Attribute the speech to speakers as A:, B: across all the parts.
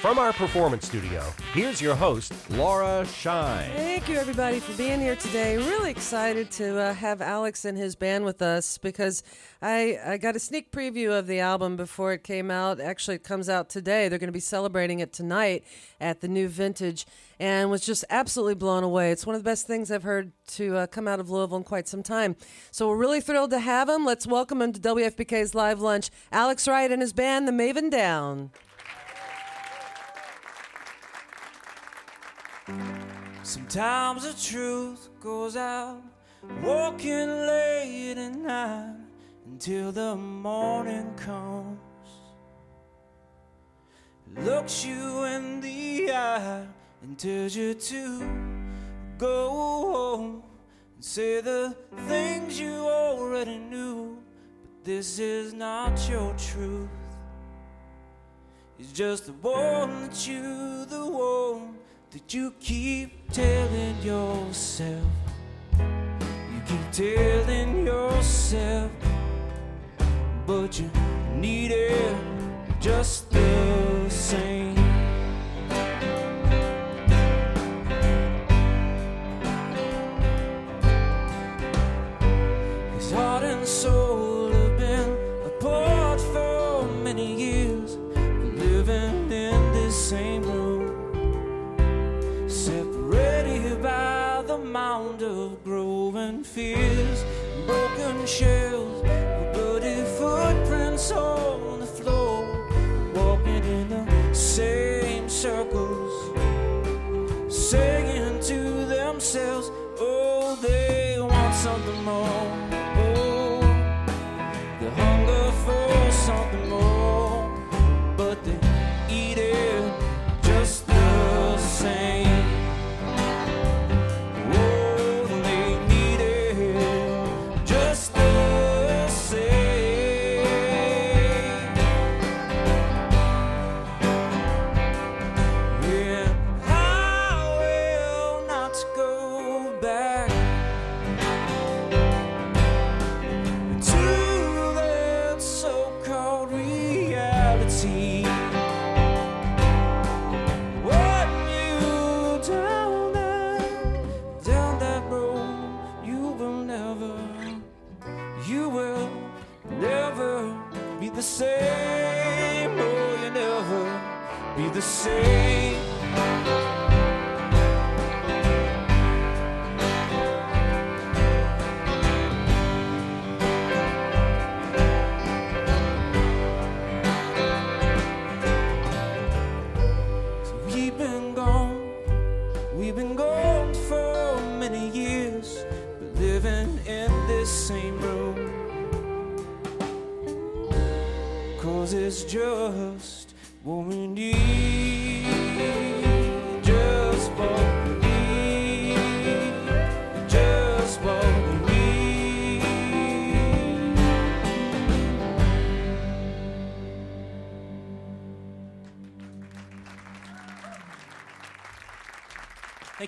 A: from our performance studio, here's your host, Laura Shine.
B: Thank you, everybody, for being here today. Really excited to uh, have Alex and his band with us because I, I got a sneak preview of the album before it came out. Actually, it comes out today. They're going to be celebrating it tonight at the new Vintage and was just absolutely blown away. It's one of the best things I've heard to uh, come out of Louisville in quite some time. So we're really thrilled to have him. Let's welcome him to WFPK's Live Lunch, Alex Wright and his band, The Maven Down.
C: Sometimes the truth goes out, walking late at night until the morning comes. Looks you in the eye and tells you to go home and say the things you already knew. But this is not your truth. It's just the one that you, the one that you keep telling yourself. You keep telling yourself, but you need it just the same.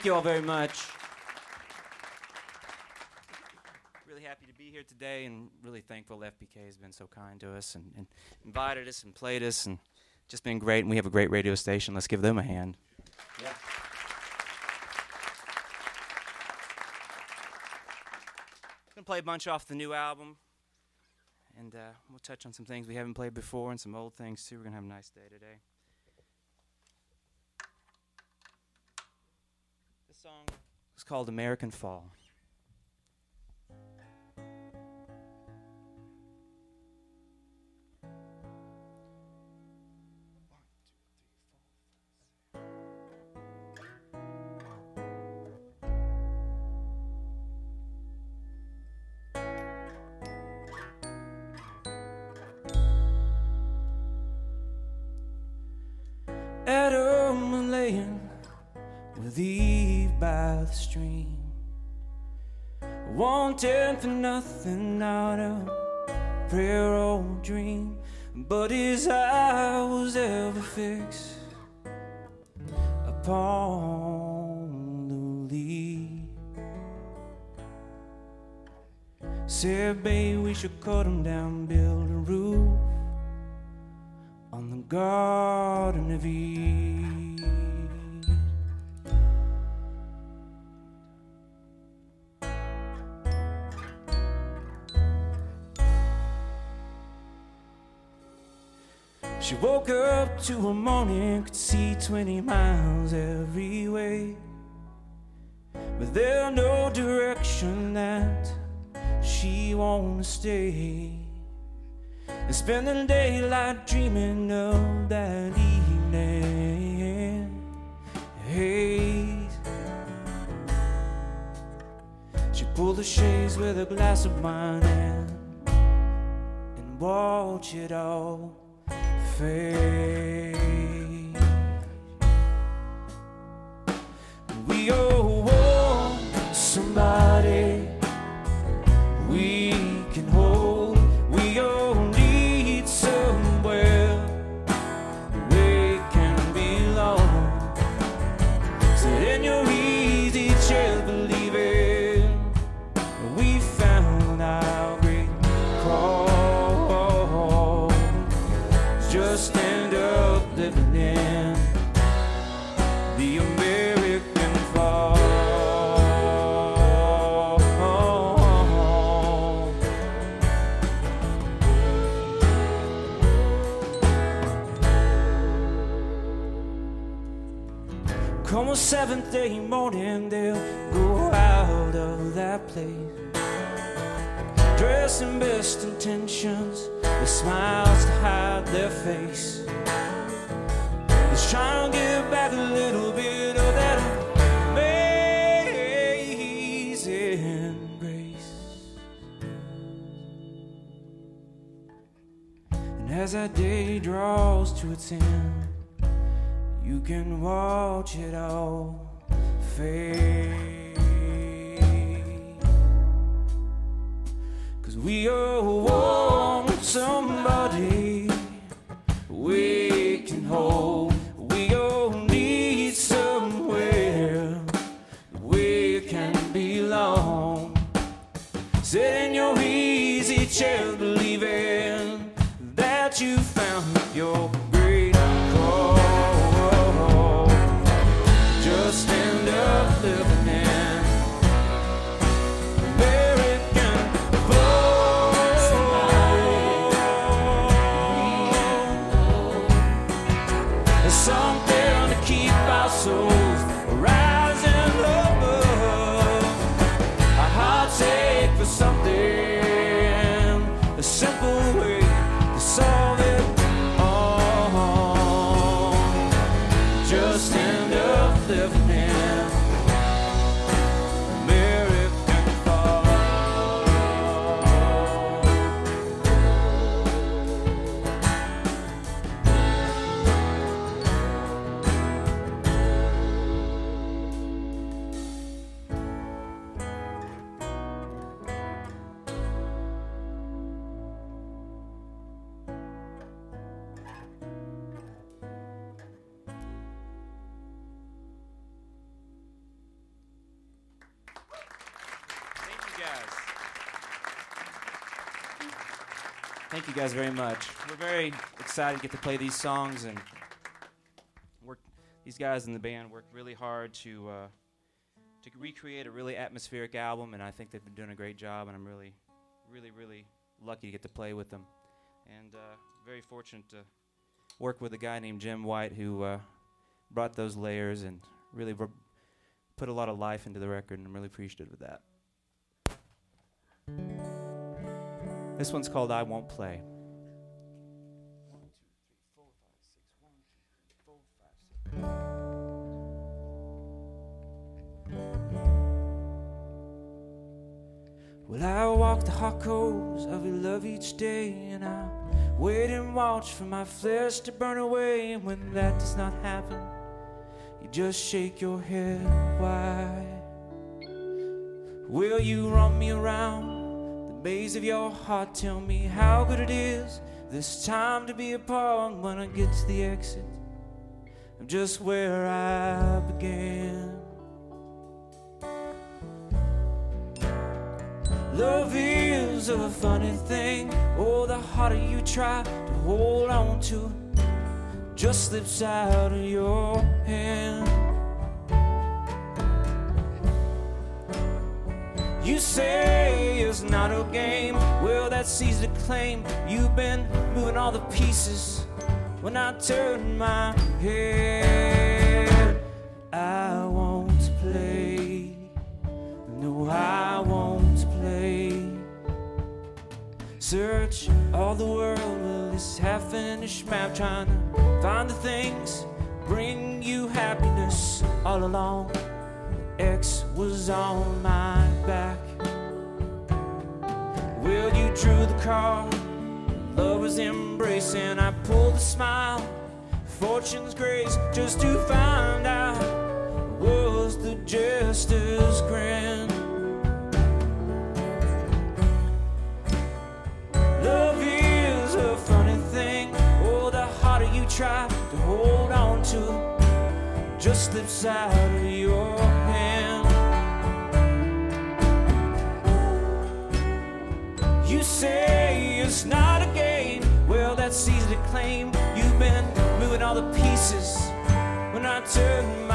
C: Thank you all very much. Really happy to be here today and really thankful FPK has been so kind to us and, and invited us and played us and just been great. And we have a great radio station. Let's give them a hand. Yeah. Gonna play a bunch off the new album. And uh, we'll touch on some things we haven't played before and some old things too. We're gonna have a nice day today. This song is called American Fall. Wanting for nothing, out of prayer or dream, but his eye was ever fixed upon the lead. Said, babe, we should cut him down, build a roof on the Garden of Eve. She woke up to a morning, could see 20 miles every way. But there's no direction that she wanna stay. And spending daylight dreaming of that evening. Haze. She pulled the shades with a glass of wine and, and watch it all We all In best intentions, with smiles to hide their face. Let's try and give back a little bit of that amazing grace. And as that day draws to its end, you can watch it all fade. Cause we all want somebody excited to get to play these songs and work. These guys in the band worked really hard to uh, to recreate a really atmospheric album, and I think they've been doing a great job. And I'm really, really, really lucky to get to play with them, and uh, very fortunate to work with a guy named Jim White who uh, brought those layers and really br- put a lot of life into the record, and I'm really appreciative of that. This one's called I Won't Play. Well, I walk the hot coals of your love each day, and I wait and watch for my flesh to burn away. And when that does not happen, you just shake your head. Why? Will you run me around the maze of your heart? Tell me how good it is this time to be apart when I get to the exit I'm just where I began. Love is a funny thing. Oh, the harder you try to hold on to just slips out of your hand. You say it's not a game. Well, that's easy to claim. You've been moving all the pieces when I turn my head. Search all the world with this half finished map, trying to find the things bring you happiness all along. X was on my back. Well, you drew the card, love was embracing. I pulled the smile, fortune's grace, just to find out was the grin. Love try to hold on to just slips out of your hand. You say it's not a game. Well, that's easy to claim. You've been moving all the pieces when I turn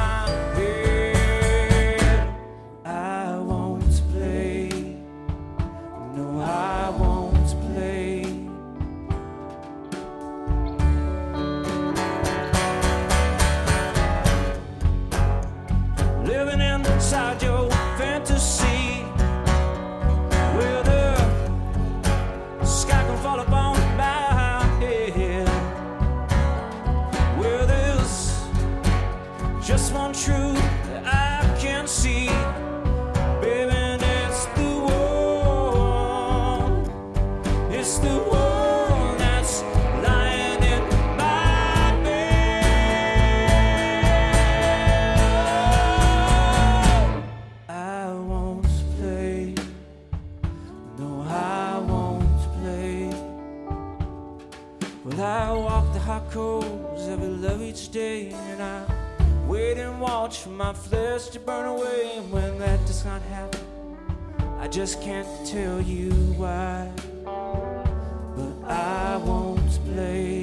C: day, and I wait and watch for my flesh to burn away. And when that does not happen, I just can't tell you why. But I won't play.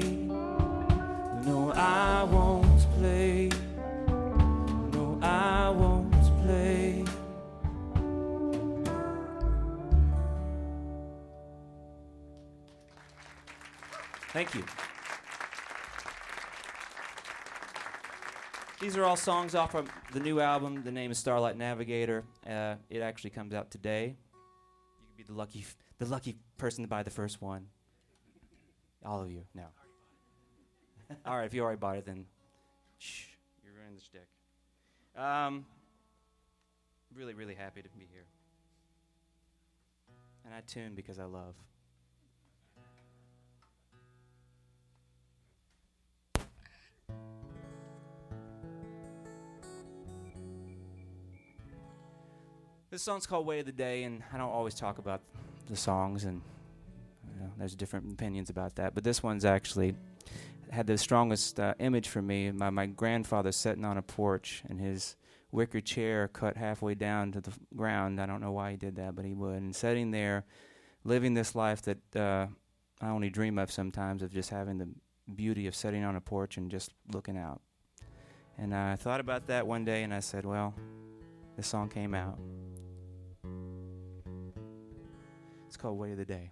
C: No, I won't play. No, I won't play. Thank you. These are all songs off of the new album. The name is Starlight Navigator. Uh, it actually comes out today. You could be the lucky, f- the lucky person to buy the first one. All of you, no. all right, if you already bought it, then shh, you're ruining the stick. Um, really, really happy to be here. And I tune because I love. This song's called Way of the Day, and I don't always talk about the songs, and you know, there's different opinions about that. But this one's actually had the strongest uh, image for me. My, my grandfather sitting on a porch, and his wicker chair cut halfway down to the f- ground. I don't know why he did that, but he would. And sitting there, living this life that uh, I only dream of sometimes, of just having the beauty of sitting on a porch and just looking out. And I thought about that one day, and I said, well, this song came out. It's called Way of the Day.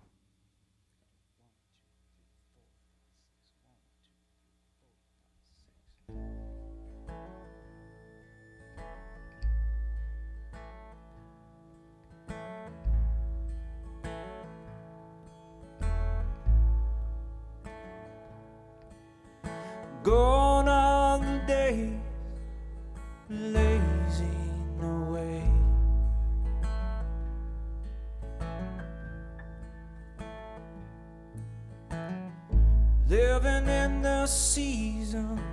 C: Gone in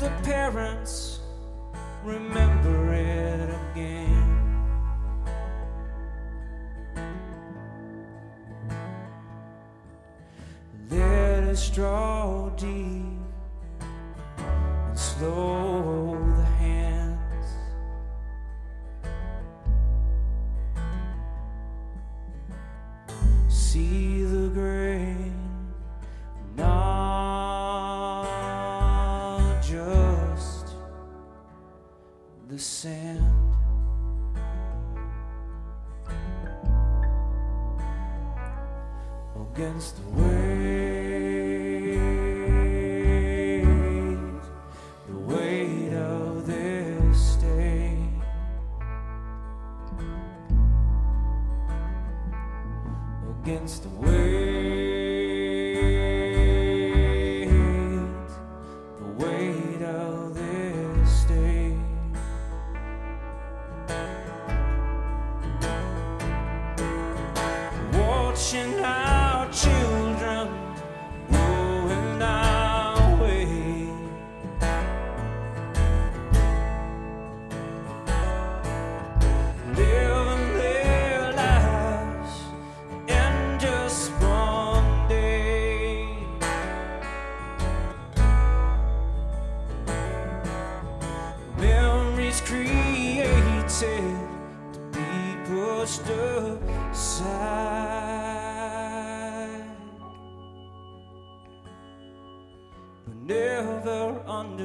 C: The parents remember it again. Let us draw deep and slow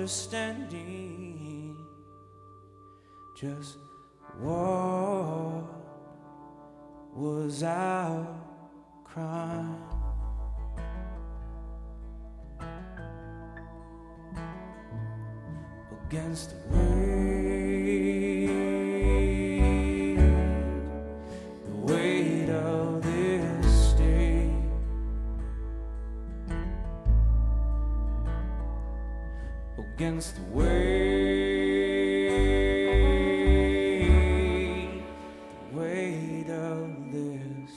C: understanding just what was our crime. Against the weight, Against the weight, the weight of this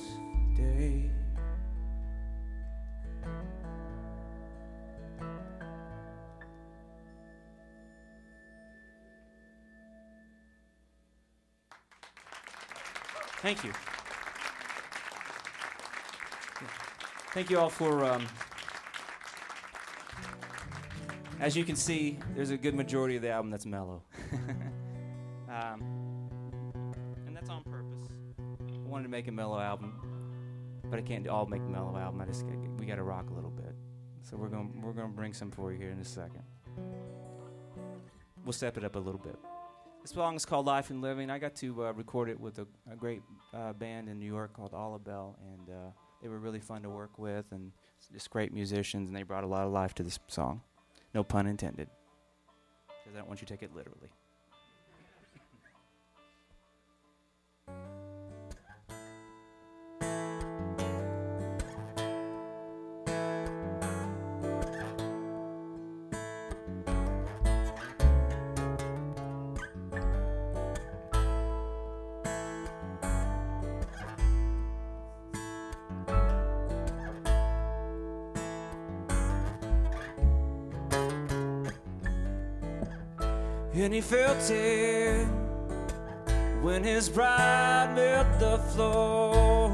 C: day. Thank you. Thank you all for. Um, as you can see, there's a good majority of the album that's mellow. um, and that's on purpose. I wanted to make a mellow album, but I can't all make a mellow album. I just we got to rock a little bit. So we're going we're going to bring some for you here in a second. We'll step it up a little bit. This song is called Life and Living. I got to uh, record it with a, a great uh, band in New York called Ollabelle, and uh, they were really fun to work with and just great musicians, and they brought a lot of life to this song. No pun intended. Because I don't want you to take it literally. And he felt it when his bride met the floor.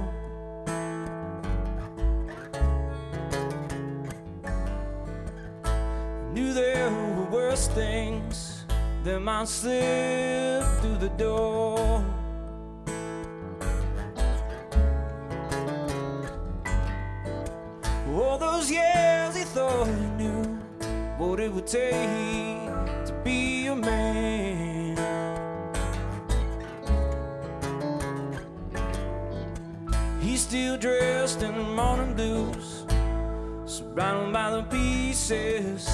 C: Knew there were worse things that might slip through the door. All those years he thought he knew what it would take He's still dressed in morning blues, surrounded by the pieces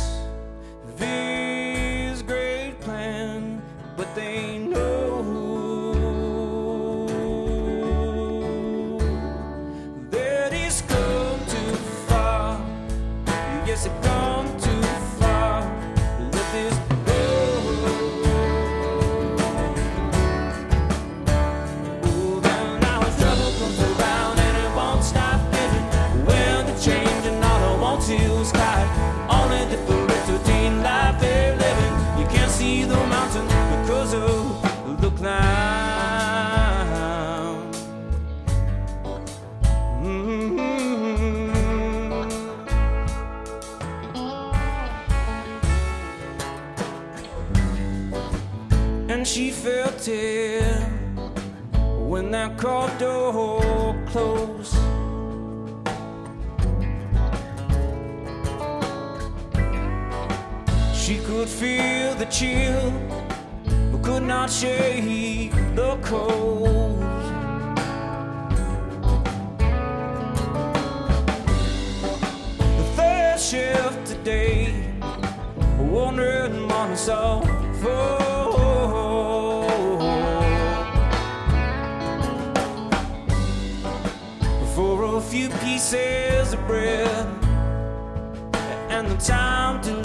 C: closed. She could feel the chill, but could not shake the cold. The third shift today, wondering on myself. Few pieces of bread and the time to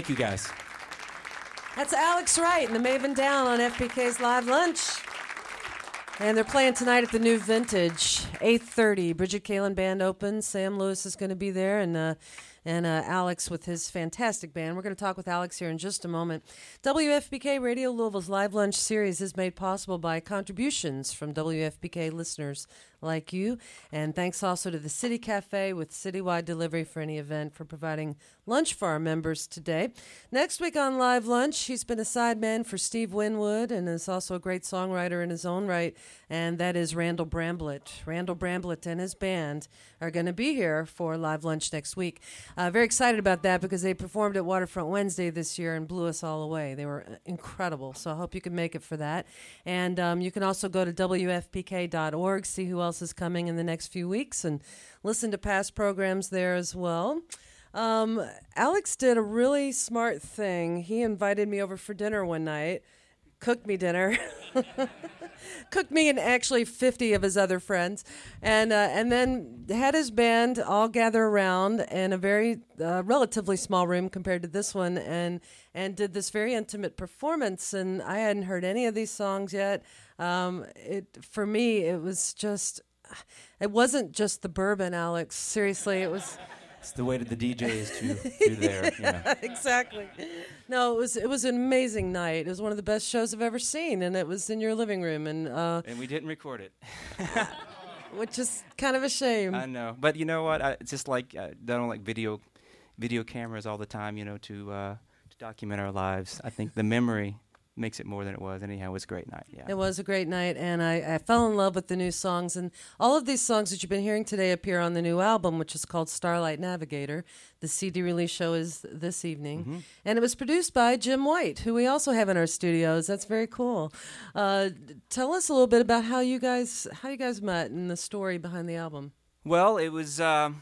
D: Thank you, guys.
B: That's Alex Wright and the Maven Down on FPK's Live Lunch. And they're playing tonight at the new Vintage, 8.30. Bridget Kalen Band opens. Sam Lewis is going to be there. And uh, and uh, Alex with his fantastic band. We're going to talk with Alex here in just a moment. WFPK Radio Louisville's Live Lunch series is made possible by contributions from WFPK listeners like you. And thanks also to the City Cafe with citywide delivery for any event for providing lunch for our members today. Next week on Live Lunch, he's been a sideman for Steve Winwood and is also a great songwriter in his own right, and that is Randall Bramblett. Randall Bramblett and his band are going to be here for Live Lunch next week. Uh, very excited about that because they performed at Waterfront Wednesday this year and blew us all away. They were incredible, so I hope you can make it for that. And um, you can also go to WFPK.org, see who else else is coming in the next few weeks and listen to past programs there as well. Um, Alex did a really smart thing. He invited me over for dinner one night, cooked me dinner. cooked me and actually 50 of his other friends and uh, and then had his band all gather around in a very uh, relatively small room compared to this one and and did this very intimate performance and I hadn't heard any of these songs yet um, it for me it was just it wasn't just the bourbon, Alex. Seriously, it was.
C: It's the way that the DJ is to, to there.
B: yeah, exactly. No, it was it was an amazing night. It was one of the best shows I've ever seen, and it was in your living room, and uh,
C: and we didn't record it.
B: which is kind of a shame.
C: I know, but you know what? I, it's just like uh, I don't like video, video cameras all the time. You know, to uh, to document our lives. I think the memory makes it more than it was. Anyhow, it was a great night. Yeah,
B: it was a great night, and I, I fell in love with the new songs. And all of these songs that you've been hearing today appear on the new album, which is called Starlight Navigator. The CD release show is this evening, mm-hmm. and it was produced by Jim White, who we also have in our studios. That's very cool. Uh, tell us a little bit about how you guys how you guys met and the story behind the album.
C: Well, it was. Uh,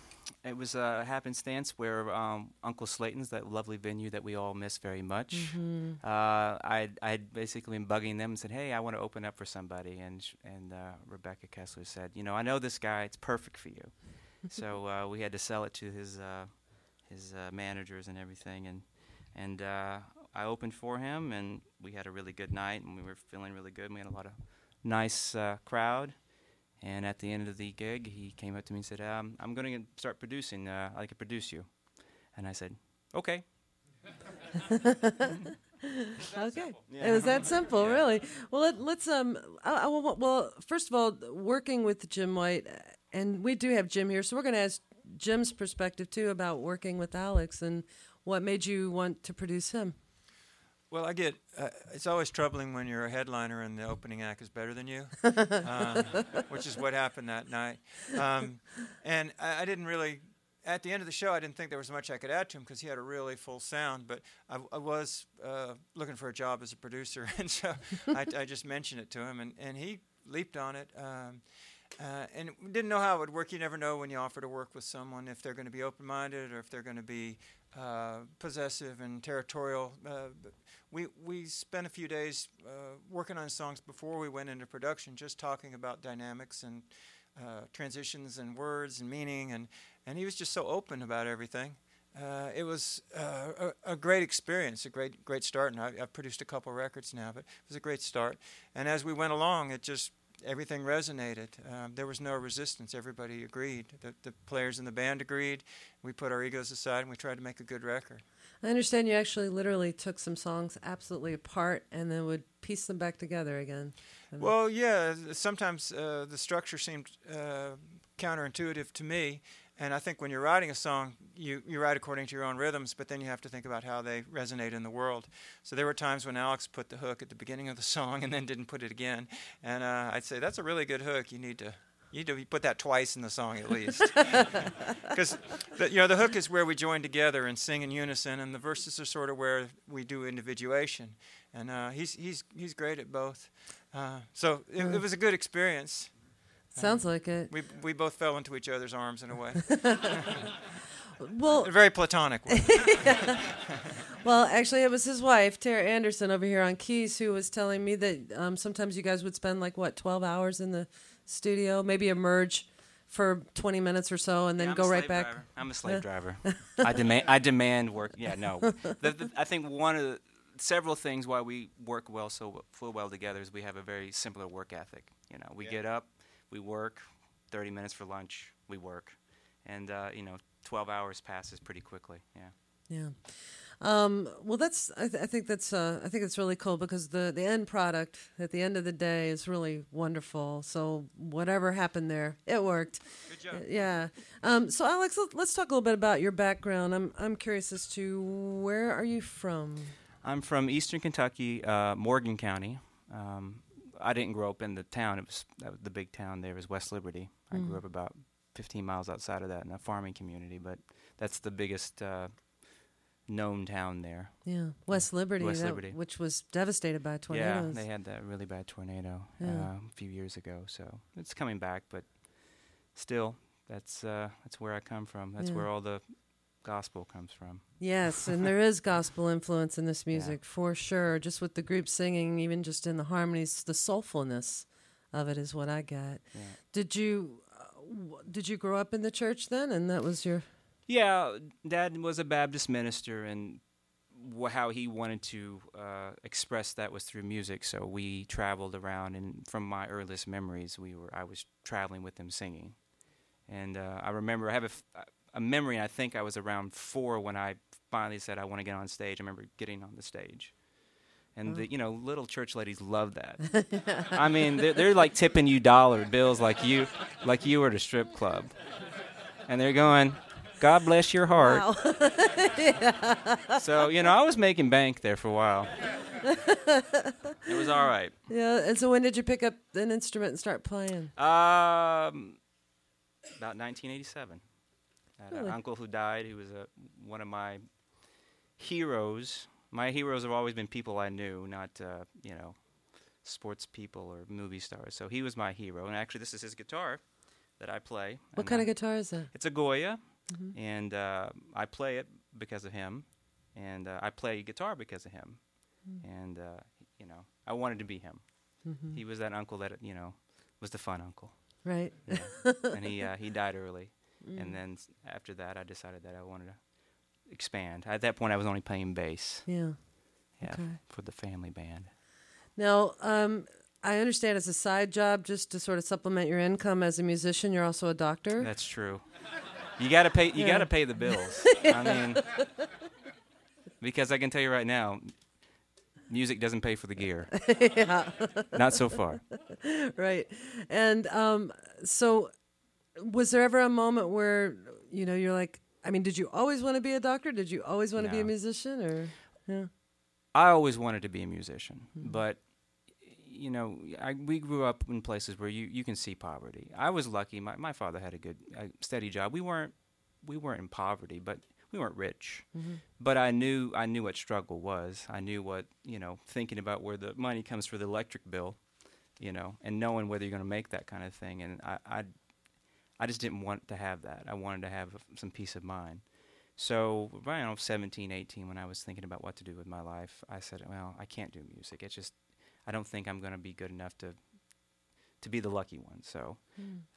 C: it was a happenstance where um, Uncle Pleasant's, that lovely venue that we all miss very much. Mm-hmm. Uh, I I'd basically been bugging them and said, "Hey, I want to open up for somebody." And and uh, Rebecca Kessler said, "You know, I know this guy. It's perfect for you." so uh, we had to sell it to his uh, his uh, managers and everything, and and uh, I opened for him, and we had a really good night, and we were feeling really good. And we had a lot of nice crowd and at the end of the gig, he came up to me and said, um, "I'm going to start producing. Uh, I could produce you." And I said, "Okay."
B: okay, yeah. it was that simple, yeah. really. Well, let, us um. I, I, well, first of all, working with Jim White, and we do have Jim here, so we're going to ask Jim's perspective too about working with Alex and what made you want to produce him.
E: Well, I get uh, it's always troubling when you're a headliner and the opening act is better than you, um, which is what happened that night. Um, and I, I, didn't really, at the end of the show, I didn't think there was much I could add to him because he had a really full sound. But I, I was uh, looking for a job as a producer, and so I, I, just mentioned it to him, and, and he leaped on it. Um, uh, and didn't know how it would work. You never know when you offer to work with someone if they're going to be open-minded or if they're going to be uh, possessive and territorial. Uh, we we spent a few days uh, working on songs before we went into production, just talking about dynamics and uh, transitions and words and meaning, and and he was just so open about everything. Uh, it was uh, a, a, great experience, a great great start, and I, have produced a couple records now, but it was a great start. And as we went along, it just everything resonated. Um, there was no resistance. Everybody agreed. The, the players in the band agreed. We put our egos aside and we tried to make a good record.
B: I understand you actually literally took some songs absolutely apart and then would piece them back together again.
E: Well, yeah. Sometimes uh, the structure seemed uh, counterintuitive to me, and I think when you're writing a song, you, you write according to your own rhythms, but then you have to think about how they resonate in the world. So there were times when Alex put the hook at the beginning of the song and then didn't put it again. And uh, I'd say, that's a really good hook. You need to you need to put that twice in the song at least, because you know the hook is where we join together and sing in unison, and the verses are sort of where we do individuation. And uh, he's he's he's great at both. Uh, so it, it, was a good experience.
B: Sounds like it.
E: We we both fell into each other's arms in a way.
B: well,
E: a very platonic way.
B: well, actually, it was his wife, Tara Anderson, over here on keys, who was telling me that um, sometimes you guys would spend like what twelve hours in the studio, maybe emerge for 20 minutes or so and then
C: yeah,
B: go right back.
C: Driver. I'm a slave driver. I demand I demand work. Yeah, no. The, the, I think one of the several things why we work well so full well together is we have a very similar work ethic. You know, we yeah. get up, we work, 30 minutes for lunch, we work, and uh, you know, 12 hours passes pretty quickly. Yeah.
B: Yeah. Um, well, that's I, th- I think that's uh, I think it's really cool because the the end product at the end of the day is really wonderful. So whatever happened there, it worked.
E: Good job.
B: Yeah. Um, so Alex, let, let's talk a little bit about your background. I'm I'm curious as to where are you from?
C: I'm from Eastern Kentucky, uh, Morgan County. Um, I didn't grow up in the town. It was, that was the big town there was West Liberty. I
B: Mm.
C: grew up about 15 miles outside of that in a farming community, but that's the biggest uh, known town there.
B: Yeah, West Liberty,
C: West
B: that-
C: Liberty.
B: which was devastated by tornadoes.
C: Yeah, they had that really bad tornado
B: Yeah.
C: uh, a few years ago, so it's coming back. But still, that's uh, that's where I come from. That's
B: Yeah.
C: where all the gospel comes from.
B: Yes, and there is gospel influence in this music for sure. Just with the group singing, even just in the harmonies, the soulfulness of it is what I got.
C: Yeah.
B: Did you uh, w- did you grow up in the church then, and that was your
C: Yeah, Dad was a Baptist minister, and wh- how he wanted to uh, express that was through music. So we traveled around, and from my earliest memories, we were I was traveling with him singing, and uh, I remember I have a, f- a memory. I think I was around four when I finally said I want to get on stage. I remember getting on the stage. And the you know little church ladies love that. I mean they're, they're like tipping you dollar bills like you like you were at a strip club, and they're going, God bless your heart. So, you know, I was making bank there for a while. it was all right.
B: yeah. And so when did you pick up an instrument and start playing?
C: Um, about 1987. I had
B: Really?
C: an uncle who died, who was a, one of my heroes. My heroes have always been people I knew, not, uh, you know, sports people or movie stars. So he was my hero. And actually, this is his guitar that I play.
B: What kind
C: uh,
B: of guitar is that?
C: It's a Goya,
B: Mm-hmm.
C: and uh, I play it because of him, and uh, I play guitar because of him,
B: Mm.
C: and uh, you know I wanted to be him.
B: Mm-hmm.
C: He was that uncle that you know was the fun uncle,
B: Right.
C: yeah. and he uh, he died early,
B: Mm.
C: and then after that I decided that I wanted to expand. At that point I was only playing bass,
B: Yeah.
C: yeah,
B: Okay.
C: for the family band.
B: Now, um, I understand it's a side job just to sort of supplement your income as a musician. You're also a doctor.
C: That's true. You gotta pay. You
B: Yeah.
C: gotta pay the bills. I mean, because I can tell you right now, music doesn't pay for the gear.
B: yeah.
C: Not so far.
B: right. And um, so, was there ever a moment where you know you're like, I mean, did you always want to be a doctor? Did you always want to be a musician? Or yeah,
C: I always wanted to be a musician, hmm. but you know, I, we grew up in places where you, you can see poverty. I was lucky; my, my father had a good, a steady job. We weren't we weren't in poverty, but we weren't rich. Mm-hmm. But I knew I knew what struggle was. I knew what you know, thinking about where the money comes for the electric bill, you know, and knowing whether you're going to make that kind of thing. And I, I I just didn't want to have that. I wanted to have some peace of mind. So around 17, 18, when I was thinking about what to do with my life, I said, "Well, I can't do music. It's just I don't think I'm going to be good enough to to be the lucky one." So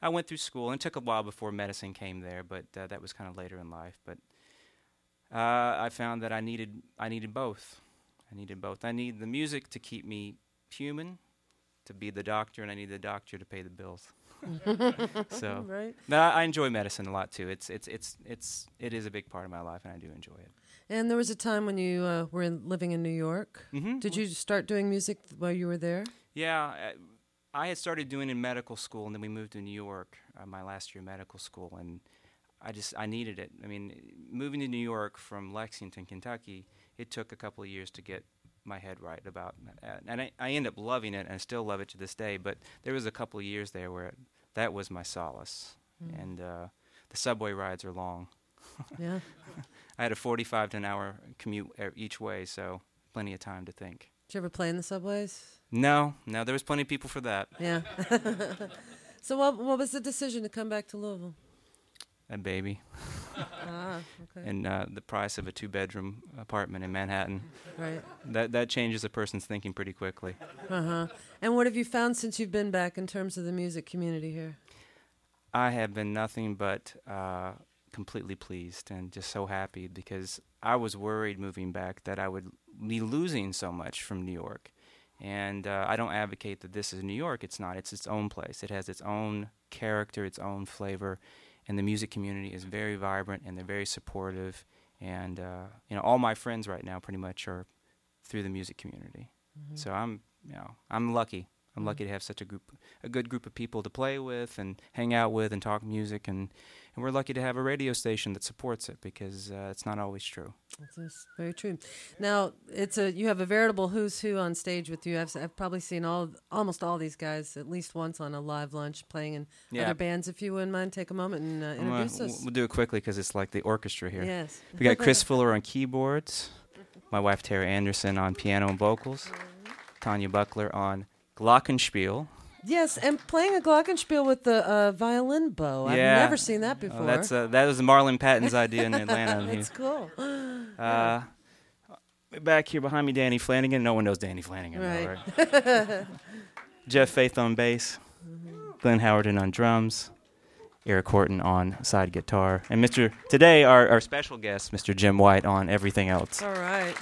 C: I went through school, and it took a while before medicine came there, but uh, that was kind of later in life. But uh, I found that I needed I needed both. I needed both. I need the music to keep me human, to be the doctor, and I need the doctor to pay the bills. so
B: right.
C: but I, I enjoy medicine a lot too. It's it's it's it's it is a big part of my life, and I do enjoy it.
B: And there was a time when you uh, were in, living in New York.
C: Mm-hmm.
B: Did you start doing music while you were there?
C: Yeah, I, I had started doing it in medical school, and then we moved to New York, uh, my last year of medical school, and I just I needed it. I mean, moving to New York from Lexington, Kentucky, it took a couple of years to get my head right about, and I, I ended up loving it, and I still love it to this day. But there was a couple of years there where that was my solace, and uh, the subway rides are long.
B: Yeah.
C: I had a 45 to an hour commute each way, so plenty of time to think.
B: Did you ever play in the subways?
C: No, no, there was plenty of people for that.
B: Yeah. so what what was the decision to come back to Louisville?
C: A baby.
B: Ah, okay.
C: and uh, the price of a two-bedroom apartment in Manhattan.
B: Right.
C: That that changes a person's thinking pretty quickly.
B: Uh huh. And what have you found since you've been back in terms of the music community here?
C: I have been nothing but uh, completely pleased and just so happy because I was worried moving back that I would be losing so much from New York. And uh, I don't advocate that this is New York. It's not. It's its own place. It has its own character, its own flavor,
D: and the music community is very vibrant and they're very supportive. And uh, you know, all my friends right now pretty much are through the music community. So I'm, you know, I'm lucky. I'm lucky to have such a group, a good group of people to play with and hang out with and talk music, and and we're lucky to have a radio station that supports it because uh, it's not always true.
B: That's very true. Now it's a you have a veritable who's who on stage with you. I've, I've probably seen all almost all these guys at least once on a live lunch playing in
D: Yeah.
B: other bands. If you wouldn't mind, take a moment and uh, introduce us.
D: We'll do it quickly because it's like the orchestra here.
B: Yes.
D: We got Chris Fuller on keyboards, my wife Tara Anderson on piano and vocals, Tanya Buckler on glockenspiel.
B: Yes, and playing a glockenspiel with the uh, violin bow. I've
D: Yeah.
B: never seen that
D: Oh,
B: before.
D: that's uh, that was Marlon Patton's idea in Atlanta. He-
B: That's cool.
D: Uh, back here behind me, Danny Flanagan. No one knows Danny Flanagan, though,
B: Right.
D: right? Jeff Faith on bass, Glenn Howerton on drums, Eric Horton on side guitar, and Mr. Today, our, our special guest, Mr. Jim White, on everything else,
B: All right.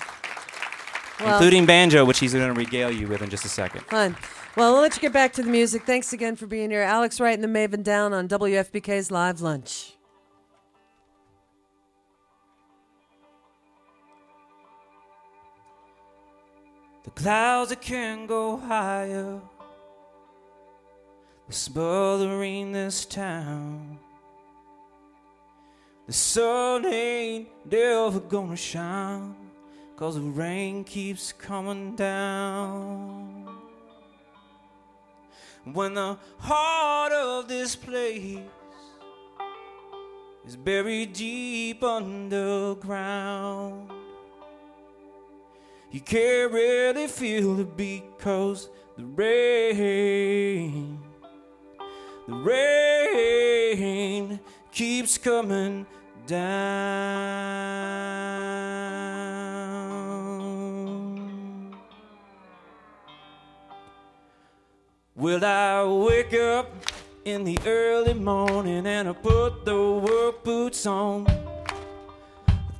B: Well,
D: including banjo, which he's going to regale you with in just a second.
B: fun. Well, we'll let you get back to the music. Thanks again for being here. Alex Wright and the Maven Down on WFPK's Live Lunch.
C: The clouds that can go higher, they're smothering this town. The sun ain't never gonna shine, cause the rain keeps coming down. When the heart of this place is buried deep underground. You can't really feel beat cause the rain, the rain keeps coming down. Will I wake up in the early morning and I put the work boots on?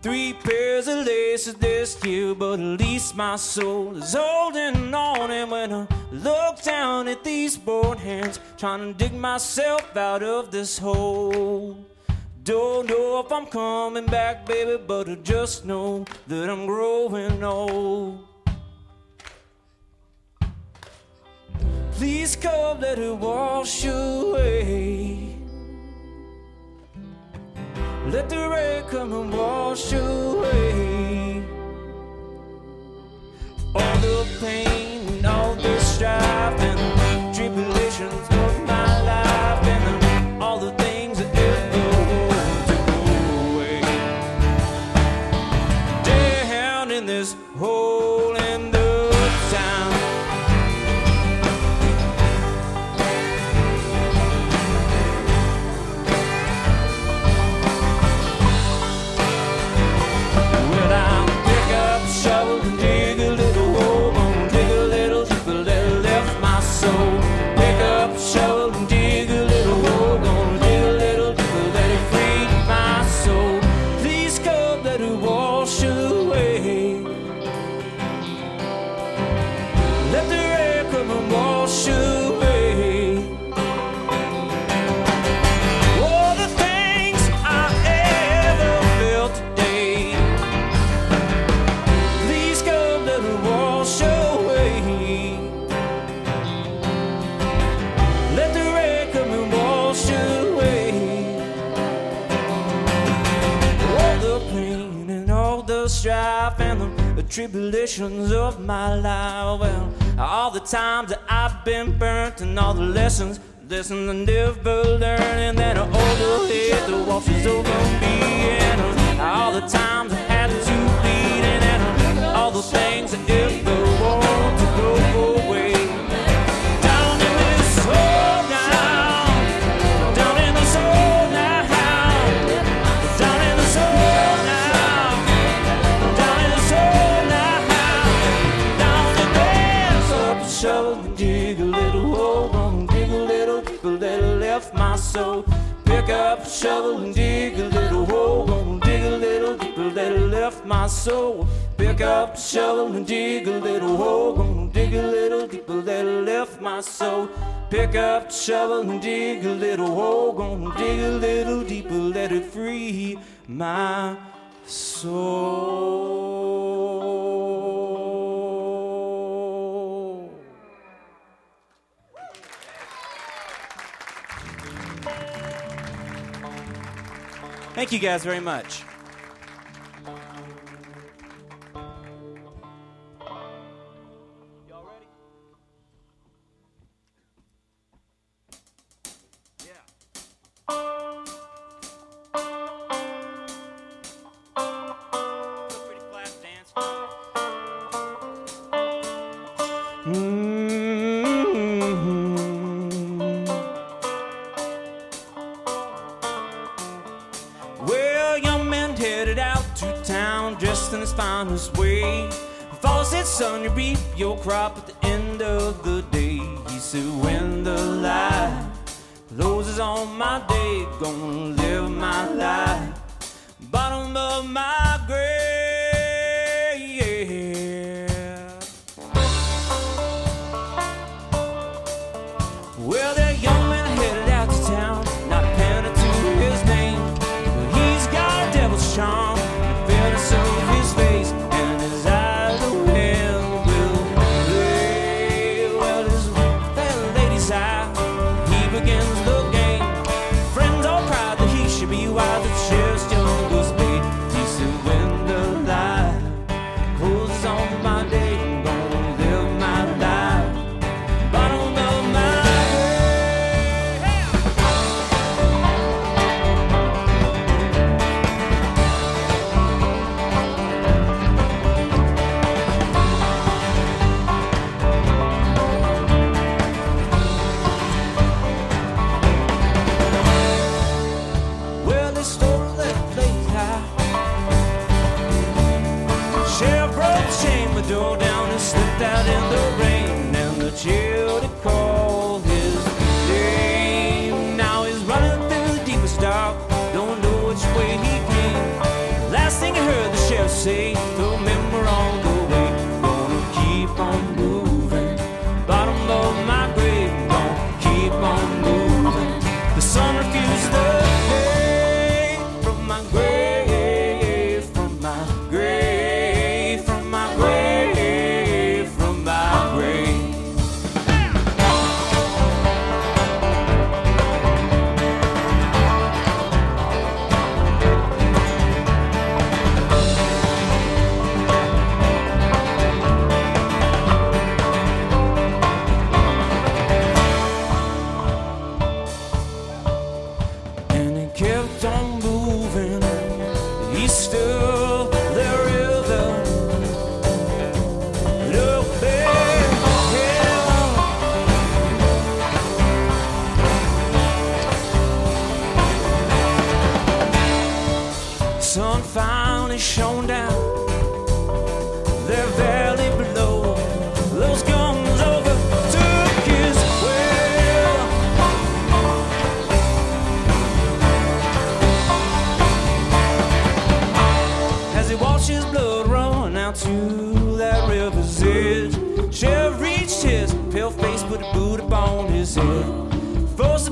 C: Three pairs of laces this year, but at least my soul is holding on. And when I look down at these bored hands, trying to dig myself out of this hole. Don't know if I'm coming back, baby, but I just know that I'm growing old. Please come, let it wash away. Let the rain come and wash away all the pain and all the strife and of my life. Well, all the times that I've been burnt and all the lessons, lessons I never learned. And then all the hate that washes over me. And all the times I had to bleed. And all the things that ever shovel and dig a little hole. Gonna dig a little deeper that left my soul. Pick up the shovel and dig a little hole. Gonna dig a little deeper that left my soul. Pick up the shovel and dig a little hole. Gonna dig a little deeper, let it free my soul. Thank you guys very much.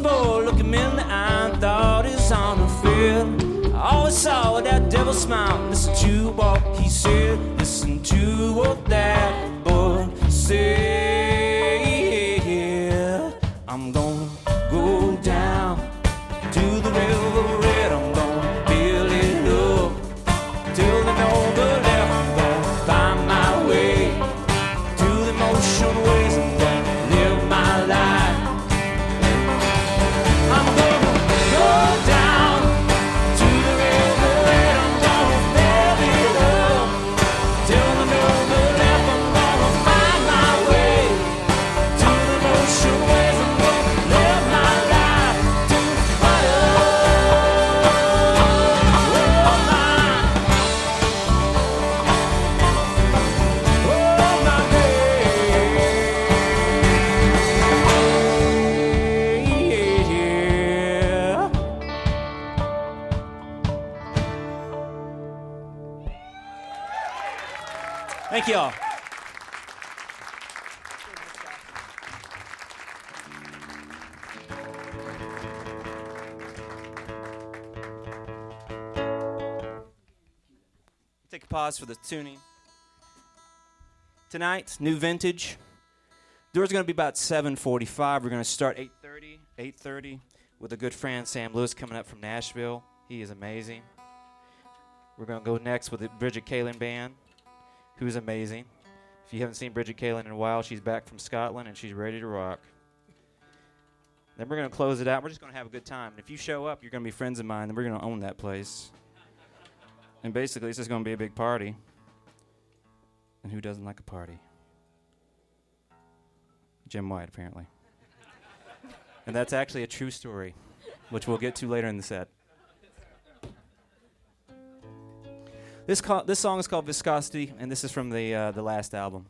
C: boy, look him in the eye, and thought his honor fair. I always saw that devil smile. Listen to what he said. Listen to what that boy said.
D: Take a pause for the tuning. Tonight, new vintage. Doors going to be about 7:45. We're going to start 8:30. 8:30 with a good friend Sam Lewis coming up from Nashville. He is amazing. We're going to go next with the Bridget Kalen band, who's amazing. If you haven't seen Bridget Kalen in a while, she's back from Scotland and she's ready to rock. Then we're going to close it out. We're just going to have a good time. And If you show up, you're going to be friends of mine, and we're going to own that place. And basically, it's just going to be a big party. And who doesn't like a party? Jim White, apparently. and that's actually a true story, which we'll get to later in the set. This, call, this song is called Viscosity, and this is from the, uh, the last album.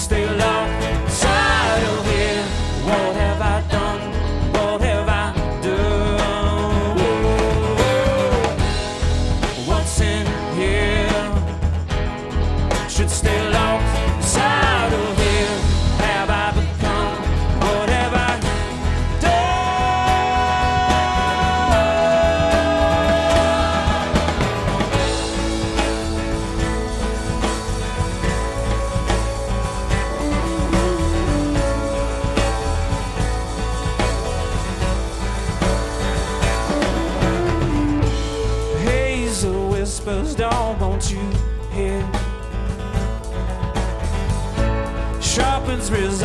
C: Stay locked Sharpens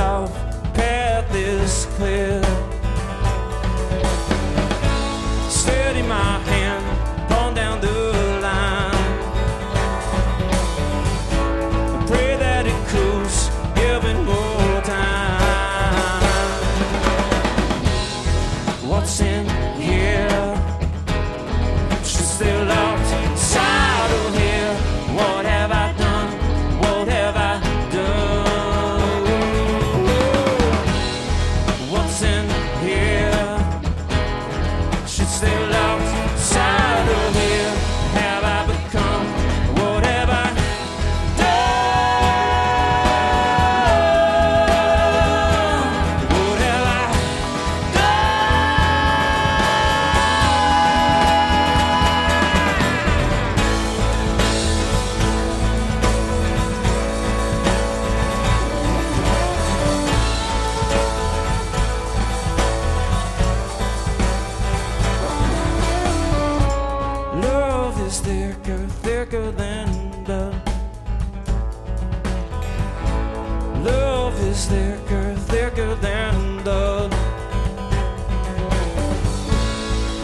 C: is thicker, thicker than love. Love is thicker, thicker than love.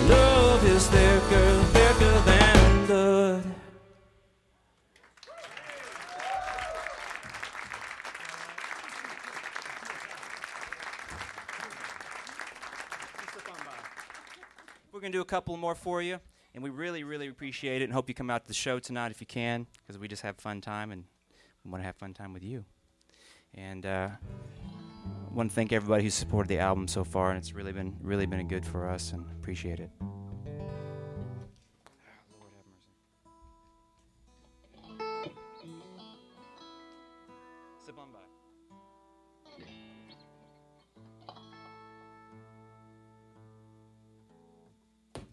C: Love is thicker, thicker than love.
D: We're going to do a couple more for you, and we really, really appreciate it and hope you come out to the show tonight if you can, because we just have fun time and we want to have fun time with you. And uh, I want to thank everybody who's supported the album so far, and it's really been, really been good for us, and appreciate it.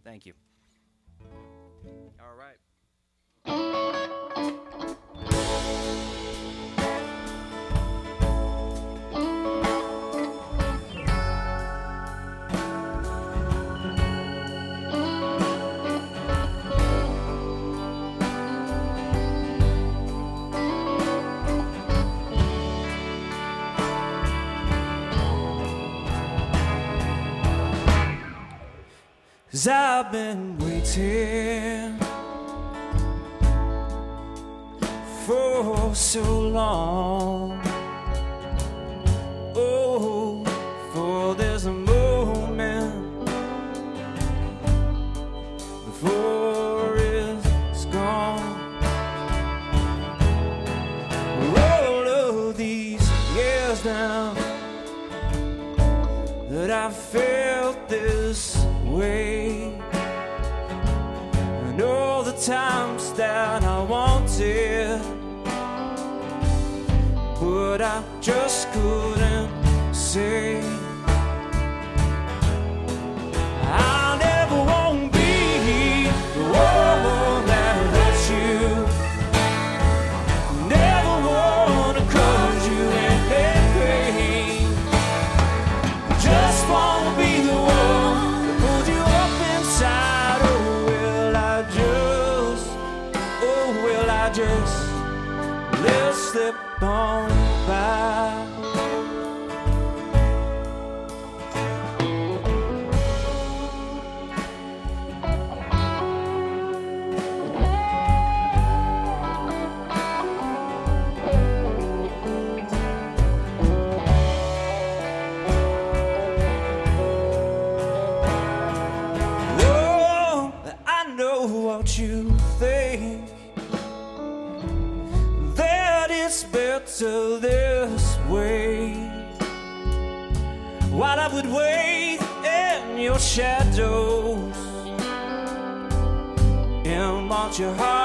D: Thank you.
C: Cause I've been waiting for so long. Oh, for there's a moment before it's gone. All of these years now that I felt this way, and all the times that I wanted, but I just couldn't say. Your heart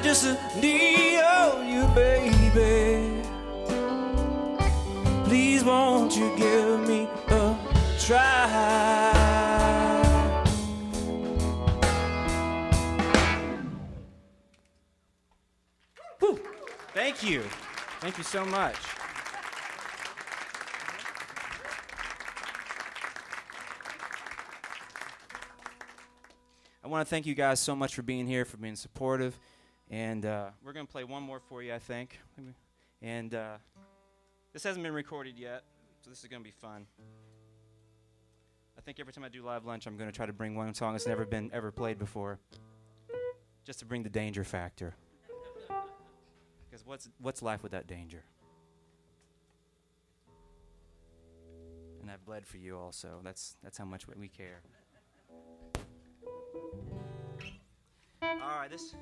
C: I just need you, baby. Please, won't you give me a try?
D: Thank you. Thank you so much. I want to thank you guys so much for being here, for being supportive. And uh, we're going to play one more for you, I think. And uh, this hasn't been recorded yet, so this is going to be fun. I think every time I do live lunch, I'm going to try to bring one song that's never been ever played before, just to bring the danger factor. Because what's what's life without danger? And I've bled for you also. That's that's how much we care. All right, this.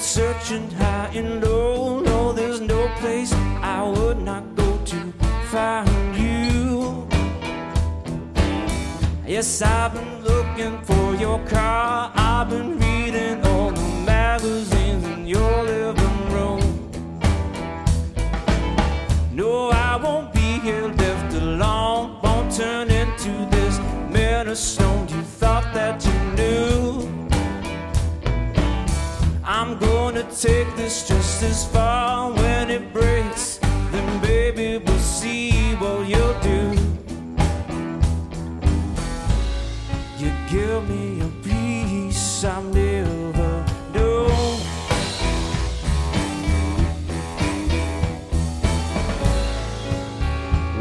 C: Searching high and low. No, there's no place I would not go to find you. Yes, I've been looking for your car. I've been reading all the magazines in your living room. No, I won't be here left alone. Won't turn into this stone you thought that you knew. I'm gonna take this just as far when it breaks. Then, baby, we'll see what you'll do. You give me a peace I've never known.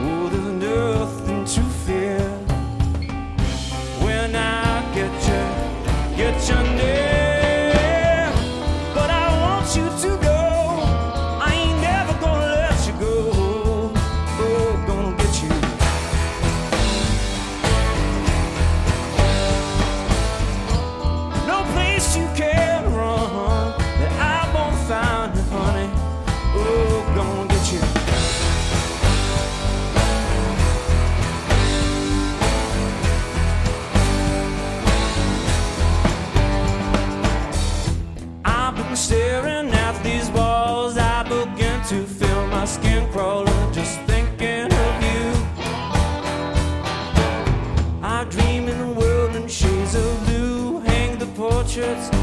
C: Oh, there's nothing to fear when I get you, get your name.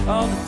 C: all the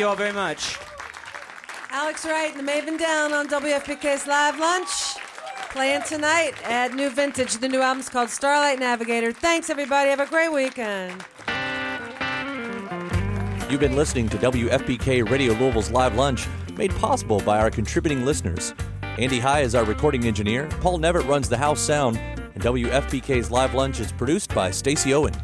D: you all very much.
B: Alex Wright and the Maven Down on WFPK's Live Lunch. Playing tonight at New Vintage. The new album's called Starlight Navigator. Thanks, everybody. Have a great weekend.
F: You've been listening to WFPK Radio Louisville's Live Lunch, made possible by our contributing listeners. Andy High is our recording engineer, Paul Nevitt runs the house sound, and WFPK's Live Lunch is produced by Stacy Owen.